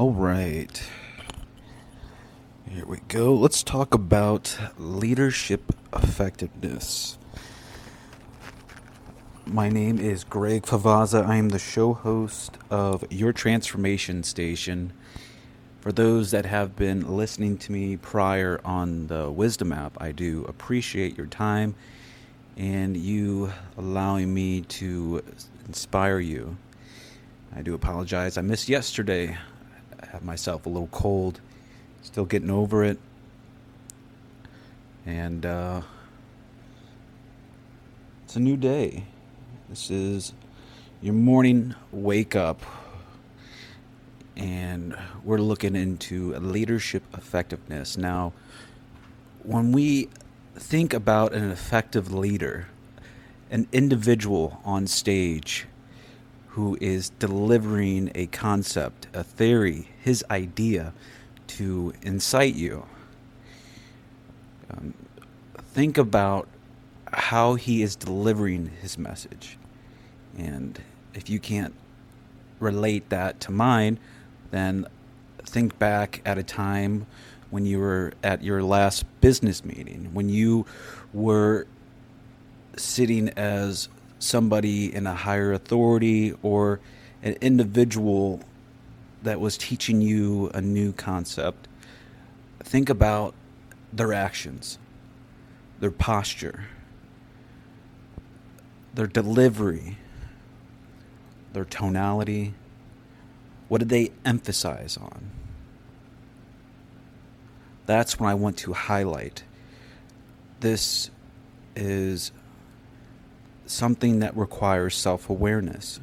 All right. Here we go. Let's talk about leadership effectiveness. My name is Greg Favazza. I am the show host of Your Transformation Station. For those that have been listening to me prior on the Wisdom app, I do appreciate your time and you allowing me to inspire you. I do apologize. I missed yesterday. Have myself a little cold, still getting over it. And uh, it's a new day. This is your morning wake up. And we're looking into leadership effectiveness. Now, when we think about an effective leader, an individual on stage who is delivering a concept, a theory, his idea to incite you. Um, think about how he is delivering his message. And if you can't relate that to mine, then think back at a time when you were at your last business meeting, when you were sitting as somebody in a higher authority or an individual that was teaching you a new concept, think about their actions, their posture, their delivery, their tonality. What did they emphasize on? That's what I want to highlight. This is something that requires self awareness.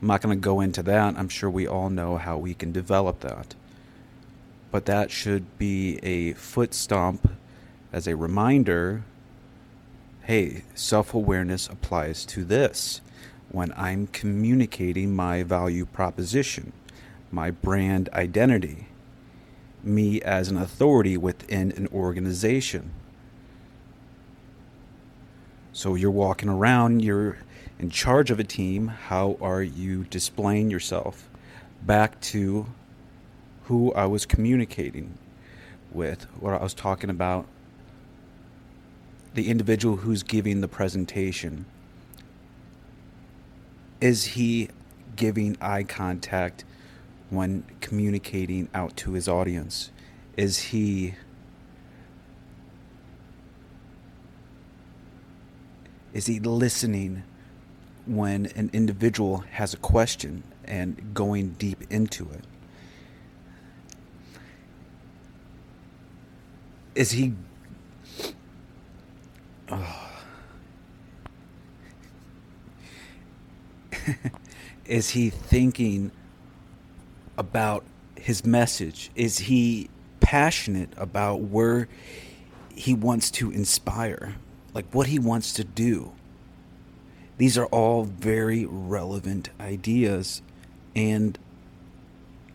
I'm not going to go into that. I'm sure we all know how we can develop that. But that should be a foot stomp as a reminder hey, self awareness applies to this when I'm communicating my value proposition, my brand identity, me as an authority within an organization. So you're walking around, you're in charge of a team. How are you displaying yourself? Back to who I was communicating with, what I was talking about, the individual who's giving the presentation. Is he giving eye contact when communicating out to his audience? Is he Is he listening when an individual has a question and going deep into it? Is he. Oh. is he thinking about his message? Is he passionate about where he wants to inspire? Like what he wants to do. These are all very relevant ideas and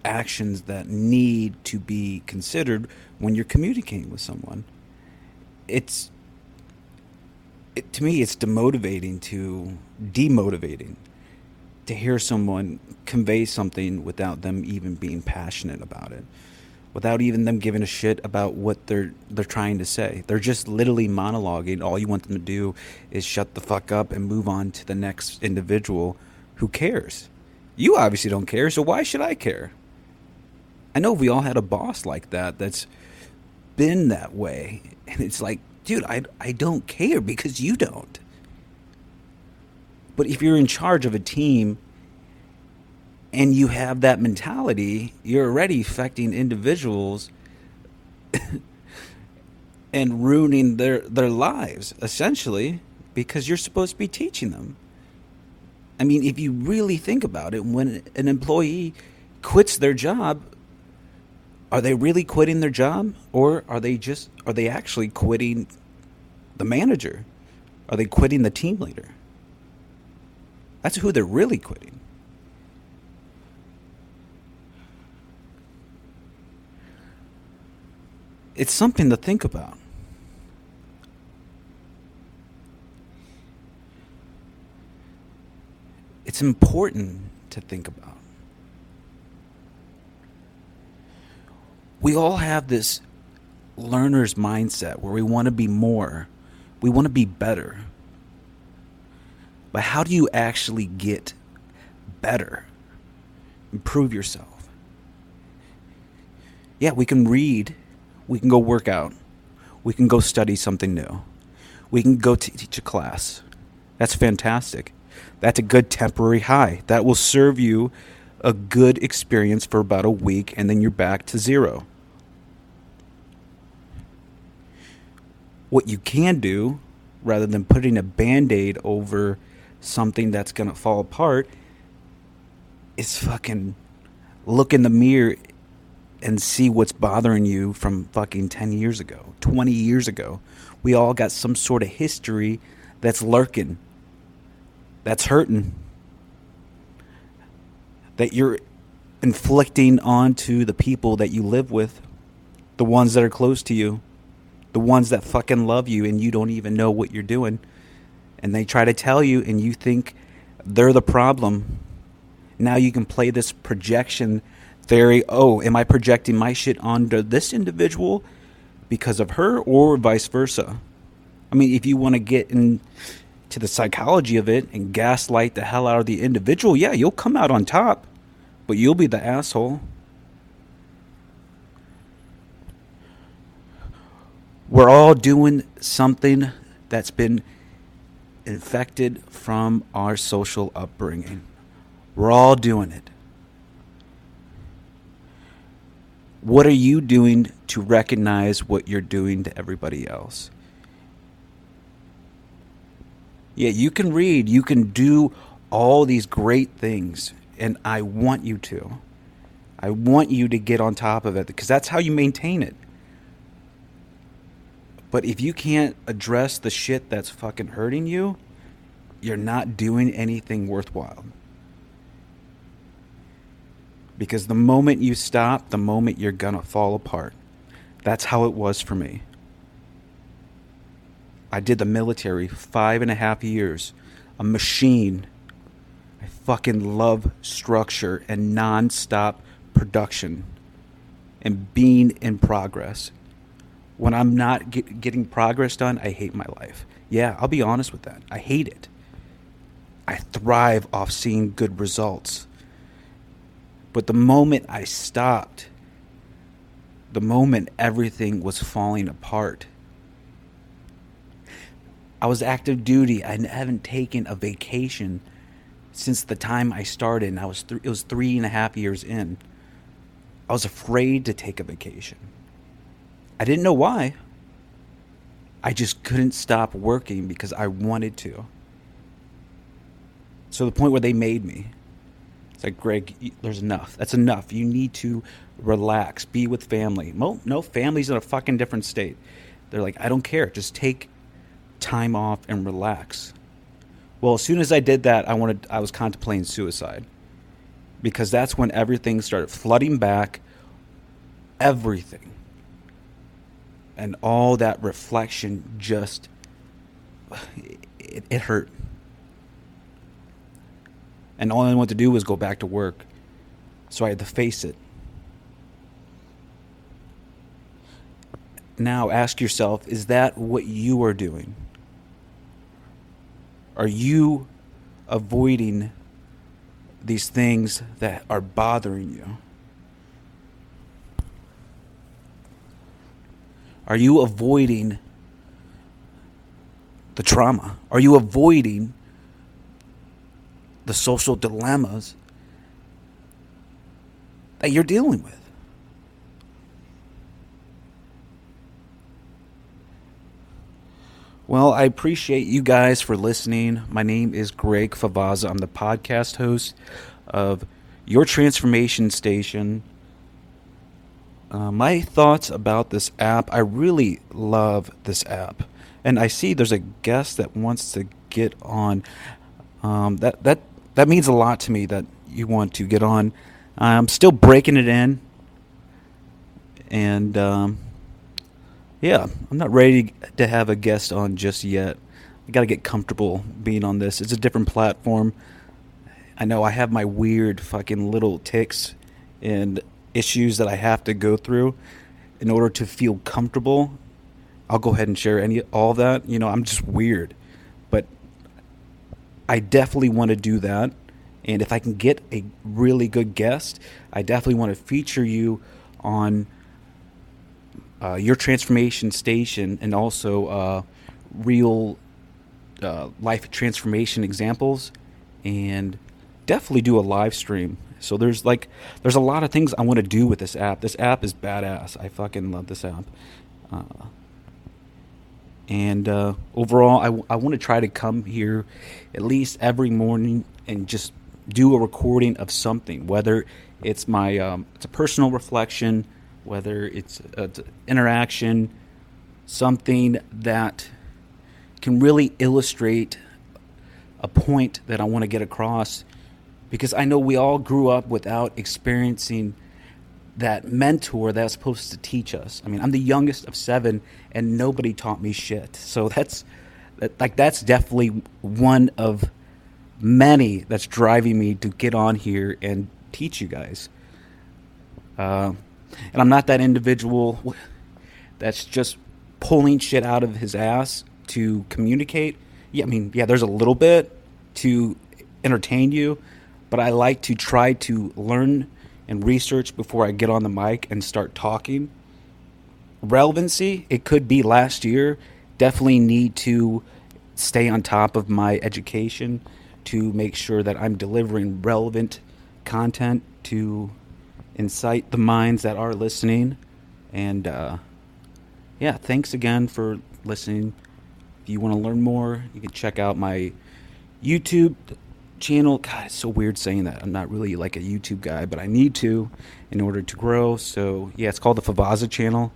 actions that need to be considered when you're communicating with someone. It's it, to me it's demotivating to demotivating to hear someone convey something without them even being passionate about it without even them giving a shit about what they're they're trying to say. They're just literally monologuing. All you want them to do is shut the fuck up and move on to the next individual who cares. You obviously don't care, so why should I care? I know we all had a boss like that that's been that way. And it's like, dude, I, I don't care because you don't. But if you're in charge of a team and you have that mentality, you're already affecting individuals and ruining their their lives essentially because you're supposed to be teaching them. I mean, if you really think about it, when an employee quits their job, are they really quitting their job or are they just are they actually quitting the manager? Are they quitting the team leader? That's who they're really quitting. It's something to think about. It's important to think about. we all have this learner's mindset where we want to be more, we want to be better. But how do you actually get better? Improve yourself. Yeah, we can read, we can go work out, we can go study something new, we can go t- teach a class. That's fantastic. That's a good temporary high. That will serve you a good experience for about a week, and then you're back to zero. What you can do, rather than putting a band aid over something that's going to fall apart, is fucking look in the mirror and see what's bothering you from fucking 10 years ago, 20 years ago. We all got some sort of history that's lurking, that's hurting that you're inflicting onto the people that you live with, the ones that are close to you, the ones that fucking love you and you don't even know what you're doing. And they try to tell you, and you think they're the problem. Now you can play this projection theory. Oh, am I projecting my shit onto this individual because of her, or vice versa? I mean, if you want to get into the psychology of it and gaslight the hell out of the individual, yeah, you'll come out on top, but you'll be the asshole. We're all doing something that's been infected from our social upbringing. We're all doing it. What are you doing to recognize what you're doing to everybody else? Yeah, you can read, you can do all these great things, and I want you to. I want you to get on top of it because that's how you maintain it. But if you can't address the shit that's fucking hurting you, you're not doing anything worthwhile. Because the moment you stop, the moment you're gonna fall apart. That's how it was for me. I did the military five and a half years, a machine. I fucking love structure and non-stop production and being in progress. When I'm not get, getting progress done, I hate my life. Yeah, I'll be honest with that. I hate it. I thrive off seeing good results. But the moment I stopped, the moment everything was falling apart, I was active duty. I haven't taken a vacation since the time I started. And I was th- it was three and a half years in. I was afraid to take a vacation. I didn't know why. I just couldn't stop working because I wanted to. So the point where they made me. It's like, Greg, there's enough. That's enough. You need to relax, be with family. No, no, family's in a fucking different state. They're like, I don't care. Just take time off and relax. Well, as soon as I did that, I wanted I was contemplating suicide. Because that's when everything started flooding back everything. And all that reflection just it, it hurt. And all I wanted to do was go back to work. So I had to face it. Now ask yourself is that what you are doing? Are you avoiding these things that are bothering you? Are you avoiding the trauma? Are you avoiding the social dilemmas that you're dealing with? Well, I appreciate you guys for listening. My name is Greg Favazza. I'm the podcast host of Your Transformation Station. Uh, my thoughts about this app I really love this app. And I see there's a guest that wants to get on. Um, that, that, that means a lot to me that you want to get on. I'm still breaking it in. And. Um, yeah, I'm not ready to have a guest on just yet. I got to get comfortable being on this. It's a different platform. I know I have my weird fucking little ticks, and issues that I have to go through in order to feel comfortable, I'll go ahead and share any all that. You know, I'm just weird, I definitely want to do that. And if I can get a really good guest, I definitely want to feature you on uh, your transformation station and also uh, real uh, life transformation examples and definitely do a live stream. So there's like there's a lot of things I want to do with this app. This app is badass. I fucking love this app. And uh, overall, I, w- I want to try to come here at least every morning and just do a recording of something, whether it's my um, it's a personal reflection, whether it's an interaction, something that can really illustrate a point that I want to get across. Because I know we all grew up without experiencing that mentor that's supposed to teach us. I mean, I'm the youngest of seven, and nobody taught me shit. So that's like that's definitely one of many that's driving me to get on here and teach you guys. Uh, and I'm not that individual that's just pulling shit out of his ass to communicate. Yeah, I mean, yeah, there's a little bit to entertain you, but I like to try to learn and research before I get on the mic and start talking. Relevancy, it could be last year. Definitely need to stay on top of my education to make sure that I'm delivering relevant content to incite the minds that are listening. And uh, yeah, thanks again for listening. If you want to learn more, you can check out my YouTube channel. God, it's so weird saying that. I'm not really like a YouTube guy, but I need to in order to grow. So yeah, it's called the Favazza channel.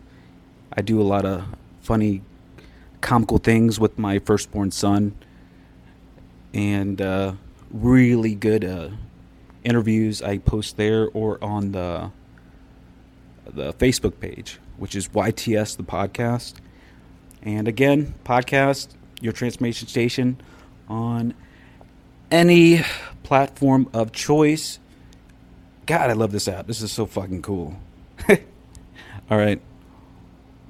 I do a lot of funny, comical things with my firstborn son, and uh, really good uh, interviews I post there or on the the Facebook page, which is YTS the podcast. And again, podcast your transformation station on any platform of choice. God, I love this app. This is so fucking cool. All right.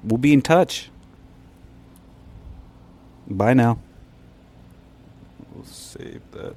We'll be in touch. Bye now. We'll save that.